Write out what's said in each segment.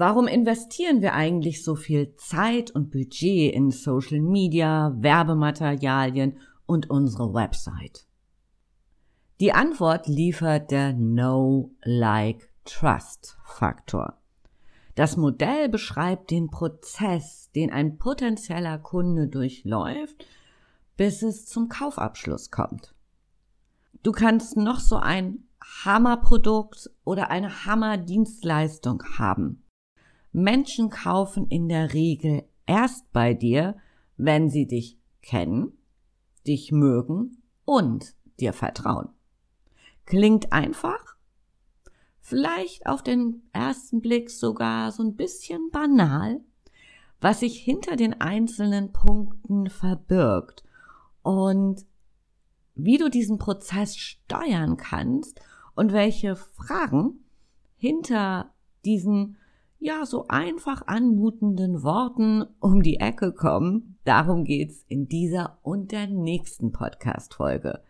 Warum investieren wir eigentlich so viel Zeit und Budget in Social Media, Werbematerialien und unsere Website? Die Antwort liefert der No Like Trust Faktor. Das Modell beschreibt den Prozess, den ein potenzieller Kunde durchläuft, bis es zum Kaufabschluss kommt. Du kannst noch so ein Hammerprodukt oder eine Hammerdienstleistung haben. Menschen kaufen in der Regel erst bei dir, wenn sie dich kennen, dich mögen und dir vertrauen. Klingt einfach? Vielleicht auf den ersten Blick sogar so ein bisschen banal, was sich hinter den einzelnen Punkten verbirgt und wie du diesen Prozess steuern kannst und welche Fragen hinter diesen ja so einfach anmutenden Worten um die Ecke kommen. Darum geht's in dieser und der nächsten Podcast Folge.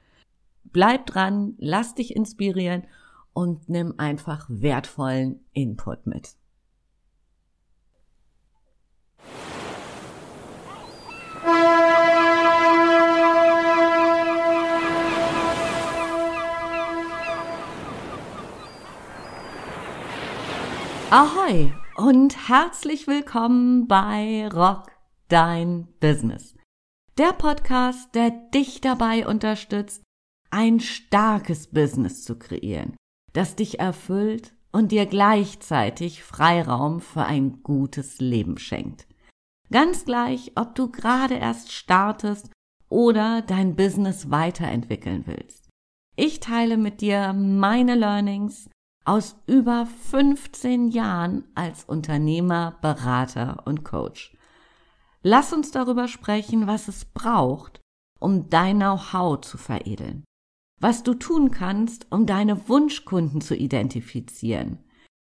Bleib dran, lass dich inspirieren und nimm einfach wertvollen Input mit. Ahoi und herzlich willkommen bei Rock Dein Business. Der Podcast, der dich dabei unterstützt, ein starkes Business zu kreieren, das dich erfüllt und dir gleichzeitig Freiraum für ein gutes Leben schenkt. Ganz gleich, ob du gerade erst startest oder dein Business weiterentwickeln willst. Ich teile mit dir meine Learnings, aus über 15 Jahren als Unternehmer, Berater und Coach. Lass uns darüber sprechen, was es braucht, um dein Know-how zu veredeln. Was du tun kannst, um deine Wunschkunden zu identifizieren,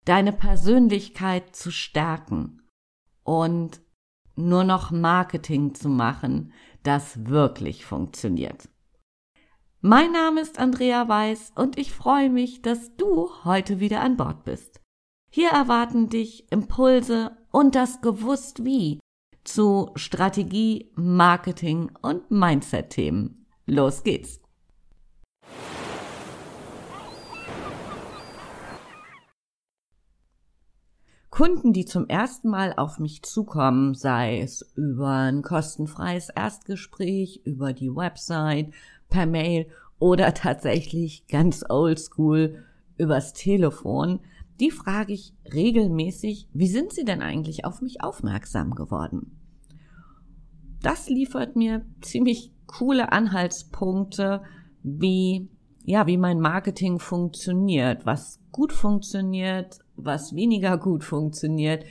deine Persönlichkeit zu stärken und nur noch Marketing zu machen, das wirklich funktioniert. Mein Name ist Andrea Weiß und ich freue mich, dass du heute wieder an Bord bist. Hier erwarten dich Impulse und das Gewusst wie zu Strategie, Marketing und Mindset-Themen. Los geht's! Kunden, die zum ersten Mal auf mich zukommen, sei es über ein kostenfreies Erstgespräch, über die Website, per Mail oder tatsächlich ganz oldschool übers Telefon, die frage ich regelmäßig, wie sind sie denn eigentlich auf mich aufmerksam geworden? Das liefert mir ziemlich coole Anhaltspunkte, wie, ja, wie mein Marketing funktioniert, was gut funktioniert, was weniger gut funktioniert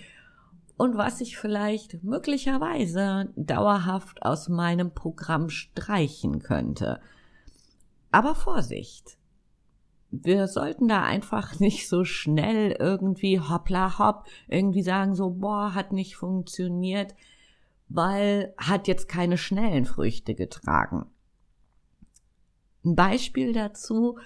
und was ich vielleicht möglicherweise dauerhaft aus meinem Programm streichen könnte. Aber Vorsicht! Wir sollten da einfach nicht so schnell irgendwie hoppla hopp irgendwie sagen so, boah, hat nicht funktioniert, weil hat jetzt keine schnellen Früchte getragen. Ein Beispiel dazu,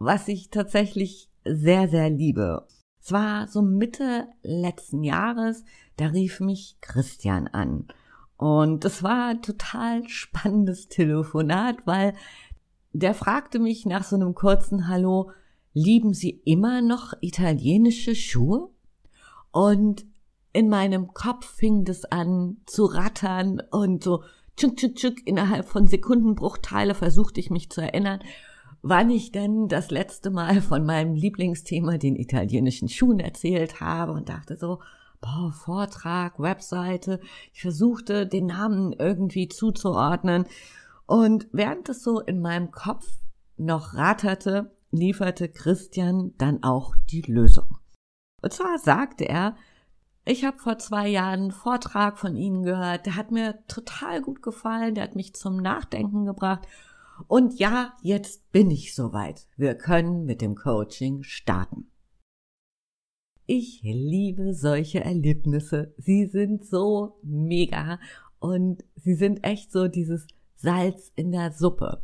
was ich tatsächlich sehr, sehr liebe. Es war so Mitte letzten Jahres, da rief mich Christian an. Und es war ein total spannendes Telefonat, weil der fragte mich nach so einem kurzen Hallo, lieben Sie immer noch italienische Schuhe? Und in meinem Kopf fing das an zu rattern und so tschuk, tschuk, tschuk, innerhalb von Sekundenbruchteile versuchte ich mich zu erinnern wann ich denn das letzte Mal von meinem Lieblingsthema, den italienischen Schuhen, erzählt habe und dachte so, boah, Vortrag, Webseite. Ich versuchte, den Namen irgendwie zuzuordnen. Und während es so in meinem Kopf noch ratterte, lieferte Christian dann auch die Lösung. Und zwar sagte er, ich habe vor zwei Jahren einen Vortrag von Ihnen gehört, der hat mir total gut gefallen, der hat mich zum Nachdenken gebracht und ja, jetzt bin ich soweit. Wir können mit dem Coaching starten. Ich liebe solche Erlebnisse. Sie sind so mega und sie sind echt so dieses Salz in der Suppe.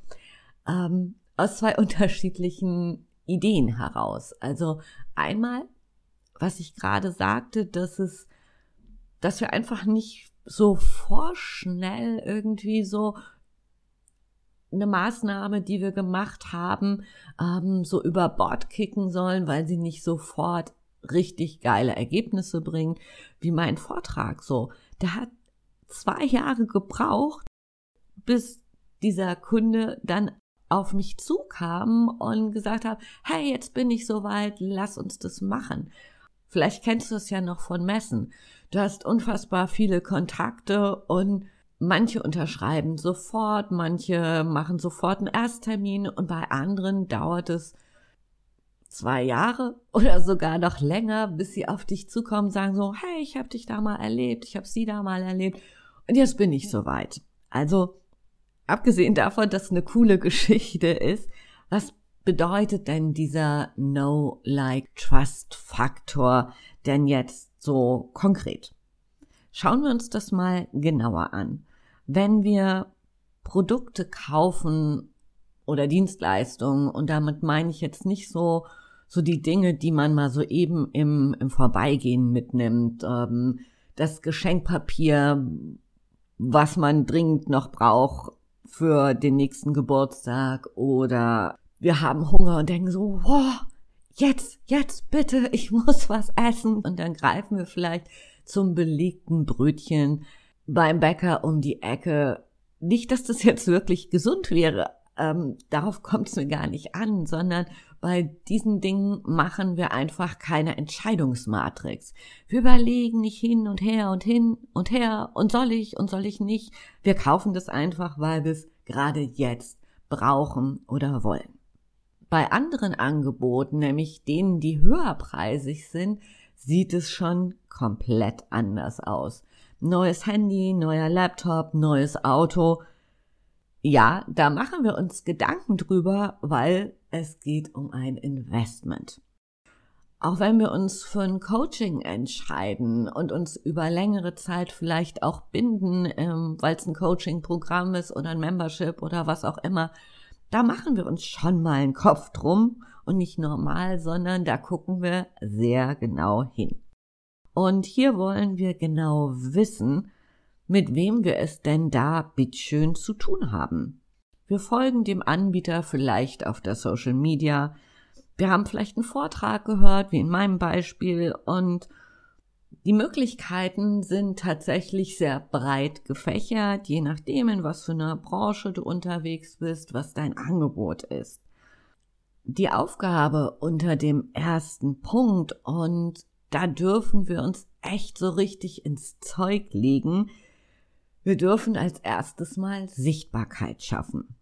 Ähm, aus zwei unterschiedlichen Ideen heraus. Also einmal was ich gerade sagte, dass es, dass wir einfach nicht so vorschnell irgendwie so eine Maßnahme, die wir gemacht haben, ähm, so über Bord kicken sollen, weil sie nicht sofort richtig geile Ergebnisse bringen, wie mein Vortrag so. Der hat zwei Jahre gebraucht, bis dieser Kunde dann auf mich zukam und gesagt hat, hey, jetzt bin ich soweit, lass uns das machen. Vielleicht kennst du es ja noch von Messen. Du hast unfassbar viele Kontakte und manche unterschreiben sofort, manche machen sofort einen Ersttermin und bei anderen dauert es zwei Jahre oder sogar noch länger, bis sie auf dich zukommen, sagen so, hey, ich habe dich da mal erlebt, ich habe sie da mal erlebt und jetzt bin ich soweit. Also abgesehen davon, dass eine coole Geschichte ist, was bedeutet denn dieser No-Like-Trust-Faktor denn jetzt so konkret? Schauen wir uns das mal genauer an. Wenn wir Produkte kaufen oder Dienstleistungen, und damit meine ich jetzt nicht so, so die Dinge, die man mal so eben im, im Vorbeigehen mitnimmt, ähm, das Geschenkpapier, was man dringend noch braucht für den nächsten Geburtstag oder wir haben Hunger und denken so, wow, jetzt, jetzt bitte, ich muss was essen. Und dann greifen wir vielleicht zum belegten Brötchen beim Bäcker um die Ecke. Nicht, dass das jetzt wirklich gesund wäre, ähm, darauf kommt es mir gar nicht an, sondern bei diesen Dingen machen wir einfach keine Entscheidungsmatrix. Wir überlegen nicht hin und her und hin und her und soll ich und soll ich nicht. Wir kaufen das einfach, weil wir es gerade jetzt brauchen oder wollen. Bei anderen Angeboten, nämlich denen, die höherpreisig sind, sieht es schon komplett anders aus. Neues Handy, neuer Laptop, neues Auto. Ja, da machen wir uns Gedanken drüber, weil es geht um ein Investment. Auch wenn wir uns für ein Coaching entscheiden und uns über längere Zeit vielleicht auch binden, ähm, weil es ein Coaching-Programm ist oder ein Membership oder was auch immer, da machen wir uns schon mal einen Kopf drum und nicht normal, sondern da gucken wir sehr genau hin. Und hier wollen wir genau wissen, mit wem wir es denn da bitteschön zu tun haben. Wir folgen dem Anbieter vielleicht auf der Social Media. Wir haben vielleicht einen Vortrag gehört, wie in meinem Beispiel, und die Möglichkeiten sind tatsächlich sehr breit gefächert, je nachdem, in was für einer Branche du unterwegs bist, was dein Angebot ist. Die Aufgabe unter dem ersten Punkt, und da dürfen wir uns echt so richtig ins Zeug legen, wir dürfen als erstes mal Sichtbarkeit schaffen.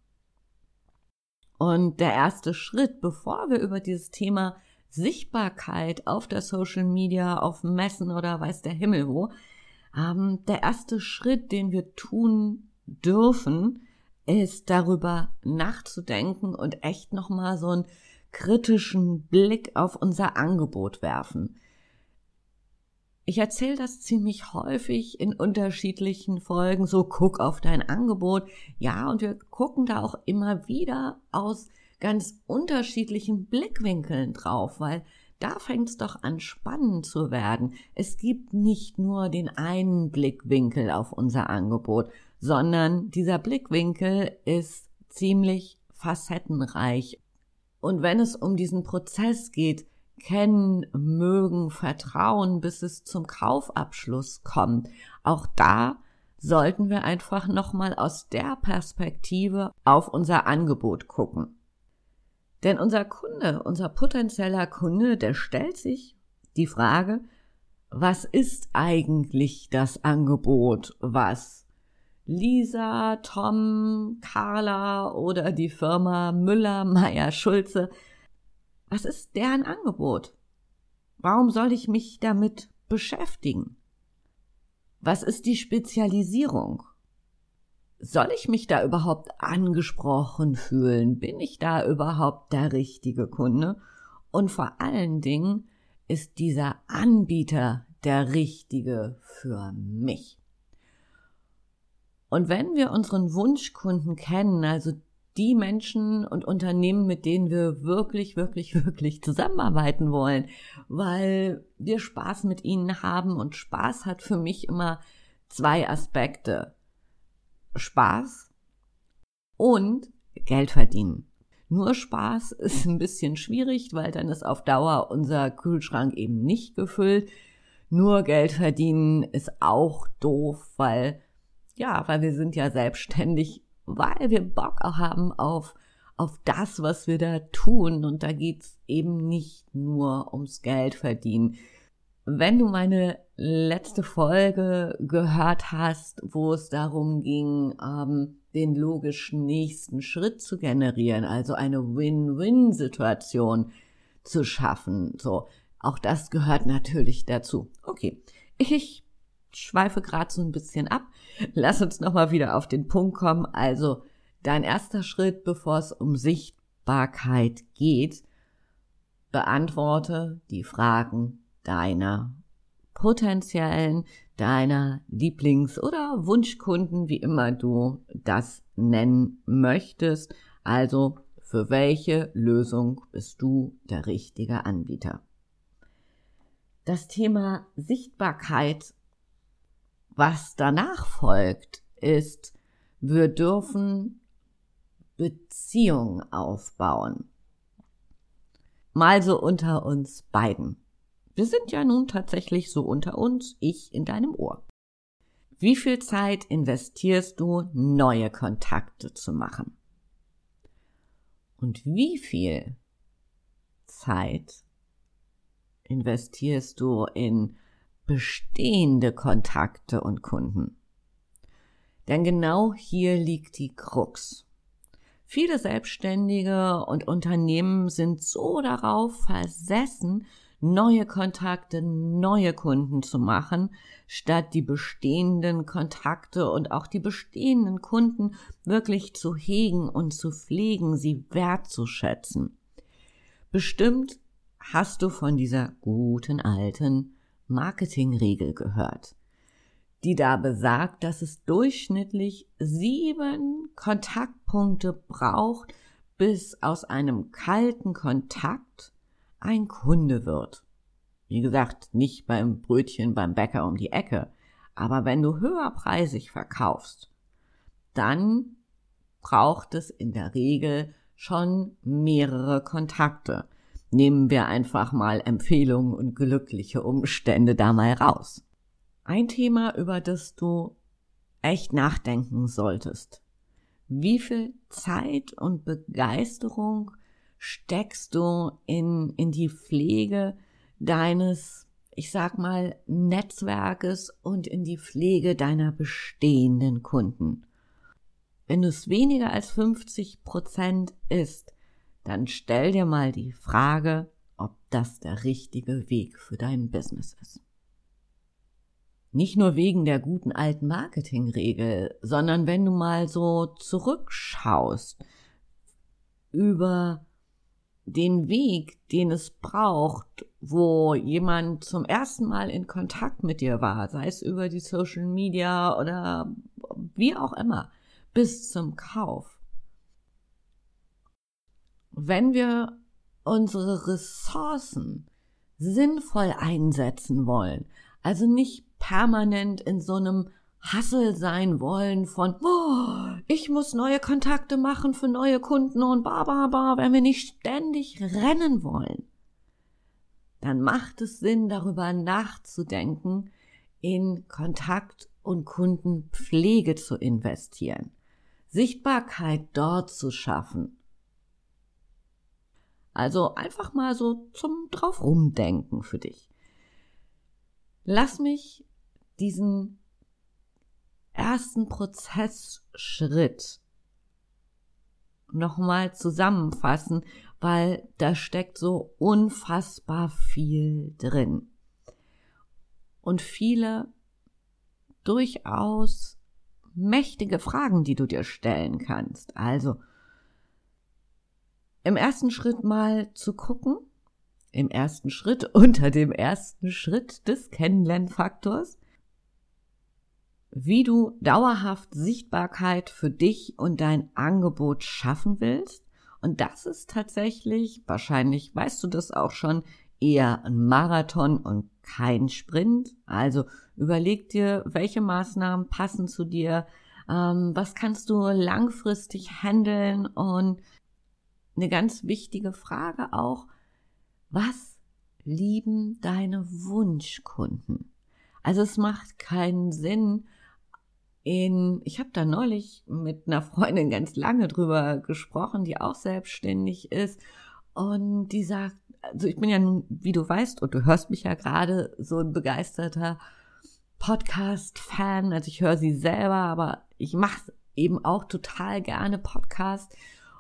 Und der erste Schritt, bevor wir über dieses Thema Sichtbarkeit auf der Social Media, auf Messen oder weiß der Himmel wo. Ähm, der erste Schritt, den wir tun dürfen, ist darüber nachzudenken und echt nochmal so einen kritischen Blick auf unser Angebot werfen. Ich erzähle das ziemlich häufig in unterschiedlichen Folgen, so guck auf dein Angebot. Ja, und wir gucken da auch immer wieder aus ganz unterschiedlichen Blickwinkeln drauf, weil da fängt es doch an spannend zu werden. Es gibt nicht nur den einen Blickwinkel auf unser Angebot, sondern dieser Blickwinkel ist ziemlich facettenreich. Und wenn es um diesen Prozess geht, kennen, mögen, vertrauen, bis es zum Kaufabschluss kommt, auch da sollten wir einfach nochmal aus der Perspektive auf unser Angebot gucken. Denn unser Kunde, unser potenzieller Kunde, der stellt sich die Frage, was ist eigentlich das Angebot, was Lisa, Tom, Carla oder die Firma Müller, Meyer, Schulze, was ist deren Angebot? Warum soll ich mich damit beschäftigen? Was ist die Spezialisierung? soll ich mich da überhaupt angesprochen fühlen? Bin ich da überhaupt der richtige Kunde? Und vor allen Dingen ist dieser Anbieter der richtige für mich. Und wenn wir unseren Wunschkunden kennen, also die Menschen und Unternehmen, mit denen wir wirklich, wirklich, wirklich zusammenarbeiten wollen, weil wir Spaß mit ihnen haben und Spaß hat für mich immer zwei Aspekte. Spaß und Geld verdienen. Nur Spaß ist ein bisschen schwierig, weil dann ist auf Dauer unser Kühlschrank eben nicht gefüllt. Nur Geld verdienen ist auch doof, weil, ja, weil wir sind ja selbstständig, weil wir Bock auch haben auf, auf das, was wir da tun. Und da geht's eben nicht nur ums Geld verdienen. Wenn du meine letzte Folge gehört hast, wo es darum ging, ähm, den logischen nächsten Schritt zu generieren, also eine Win-Win-Situation zu schaffen, so, auch das gehört natürlich dazu. Okay, ich schweife gerade so ein bisschen ab. Lass uns nochmal wieder auf den Punkt kommen. Also, dein erster Schritt, bevor es um Sichtbarkeit geht, beantworte die Fragen deiner potenziellen, deiner Lieblings- oder Wunschkunden, wie immer du das nennen möchtest. Also für welche Lösung bist du der richtige Anbieter? Das Thema Sichtbarkeit, was danach folgt, ist, wir dürfen Beziehungen aufbauen. Mal so unter uns beiden. Wir sind ja nun tatsächlich so unter uns, ich in deinem Ohr. Wie viel Zeit investierst du, neue Kontakte zu machen? Und wie viel Zeit investierst du in bestehende Kontakte und Kunden? Denn genau hier liegt die Krux. Viele Selbstständige und Unternehmen sind so darauf versessen, neue Kontakte, neue Kunden zu machen, statt die bestehenden Kontakte und auch die bestehenden Kunden wirklich zu hegen und zu pflegen, sie wertzuschätzen. Bestimmt hast du von dieser guten alten Marketingregel gehört, die da besagt, dass es durchschnittlich sieben Kontaktpunkte braucht, bis aus einem kalten Kontakt ein Kunde wird. Wie gesagt, nicht beim Brötchen beim Bäcker um die Ecke, aber wenn du höherpreisig verkaufst, dann braucht es in der Regel schon mehrere Kontakte. Nehmen wir einfach mal Empfehlungen und glückliche Umstände da mal raus. Ein Thema, über das du echt nachdenken solltest. Wie viel Zeit und Begeisterung steckst du in, in die Pflege deines, ich sag mal, Netzwerkes und in die Pflege deiner bestehenden Kunden. Wenn es weniger als 50 Prozent ist, dann stell dir mal die Frage, ob das der richtige Weg für dein Business ist. Nicht nur wegen der guten alten Marketingregel, sondern wenn du mal so zurückschaust über den Weg, den es braucht, wo jemand zum ersten Mal in Kontakt mit dir war, sei es über die Social Media oder wie auch immer, bis zum Kauf. Wenn wir unsere Ressourcen sinnvoll einsetzen wollen, also nicht permanent in so einem Hassel sein wollen von, oh, ich muss neue Kontakte machen für neue Kunden und ba, ba, ba, wenn wir nicht ständig rennen wollen, dann macht es Sinn, darüber nachzudenken, in Kontakt- und Kundenpflege zu investieren, Sichtbarkeit dort zu schaffen. Also einfach mal so zum drauf rumdenken für dich. Lass mich diesen ersten Prozessschritt nochmal zusammenfassen, weil da steckt so unfassbar viel drin. Und viele durchaus mächtige Fragen, die du dir stellen kannst. Also im ersten Schritt mal zu gucken, im ersten Schritt unter dem ersten Schritt des Kennenlernfaktors, wie du dauerhaft Sichtbarkeit für dich und dein Angebot schaffen willst. Und das ist tatsächlich, wahrscheinlich weißt du das auch schon, eher ein Marathon und kein Sprint. Also überleg dir, welche Maßnahmen passen zu dir, ähm, was kannst du langfristig handeln und eine ganz wichtige Frage auch, was lieben deine Wunschkunden? Also es macht keinen Sinn, in, ich habe da neulich mit einer Freundin ganz lange drüber gesprochen, die auch selbstständig ist und die sagt, also ich bin ja nun, wie du weißt, und du hörst mich ja gerade, so ein begeisterter Podcast-Fan. Also ich höre sie selber, aber ich mache eben auch total gerne Podcast.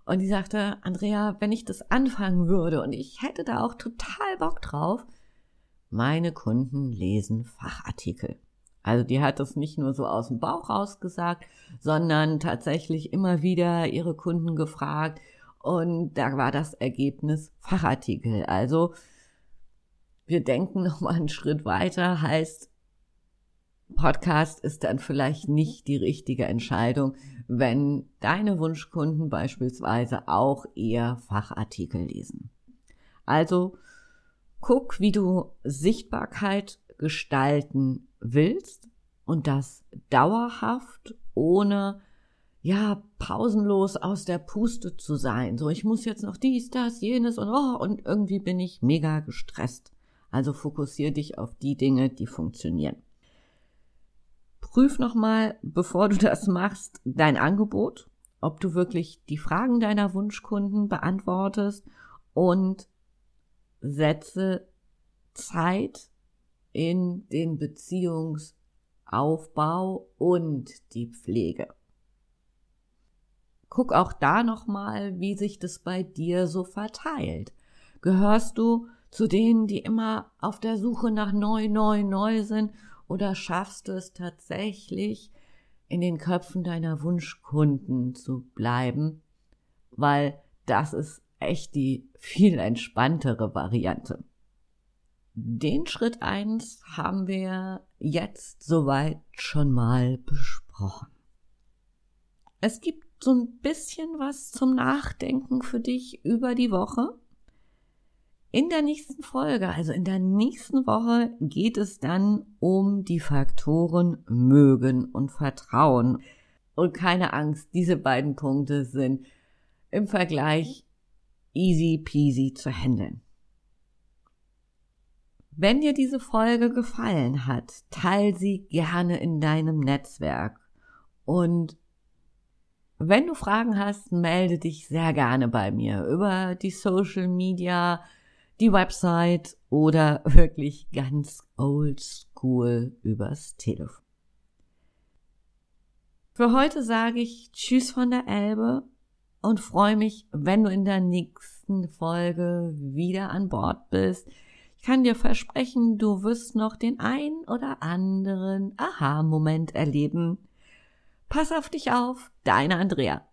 Und die sagte, Andrea, wenn ich das anfangen würde und ich hätte da auch total Bock drauf, meine Kunden lesen Fachartikel. Also die hat das nicht nur so aus dem Bauch rausgesagt, sondern tatsächlich immer wieder ihre Kunden gefragt und da war das Ergebnis Fachartikel. Also wir denken noch mal einen Schritt weiter, heißt Podcast ist dann vielleicht nicht die richtige Entscheidung, wenn deine Wunschkunden beispielsweise auch eher Fachartikel lesen. Also guck, wie du Sichtbarkeit gestalten willst und das dauerhaft, ohne ja, pausenlos aus der Puste zu sein. So, ich muss jetzt noch dies, das, jenes und oh, und irgendwie bin ich mega gestresst. Also fokussier dich auf die Dinge, die funktionieren. Prüf nochmal, bevor du das machst, dein Angebot, ob du wirklich die Fragen deiner Wunschkunden beantwortest und setze Zeit in den Beziehungsaufbau und die Pflege. Guck auch da nochmal, wie sich das bei dir so verteilt. Gehörst du zu denen, die immer auf der Suche nach neu, neu, neu sind oder schaffst du es tatsächlich, in den Köpfen deiner Wunschkunden zu bleiben? Weil das ist echt die viel entspanntere Variante. Den Schritt eins haben wir jetzt soweit schon mal besprochen. Es gibt so ein bisschen was zum Nachdenken für dich über die Woche. In der nächsten Folge, also in der nächsten Woche, geht es dann um die Faktoren mögen und vertrauen. Und keine Angst, diese beiden Punkte sind im Vergleich easy peasy zu handeln. Wenn dir diese Folge gefallen hat, teil sie gerne in deinem Netzwerk. Und wenn du Fragen hast, melde dich sehr gerne bei mir über die Social Media, die Website oder wirklich ganz old school übers Telefon. Für heute sage ich Tschüss von der Elbe und freue mich, wenn du in der nächsten Folge wieder an Bord bist kann dir versprechen, du wirst noch den ein oder anderen Aha-Moment erleben. Pass auf dich auf, deine Andrea.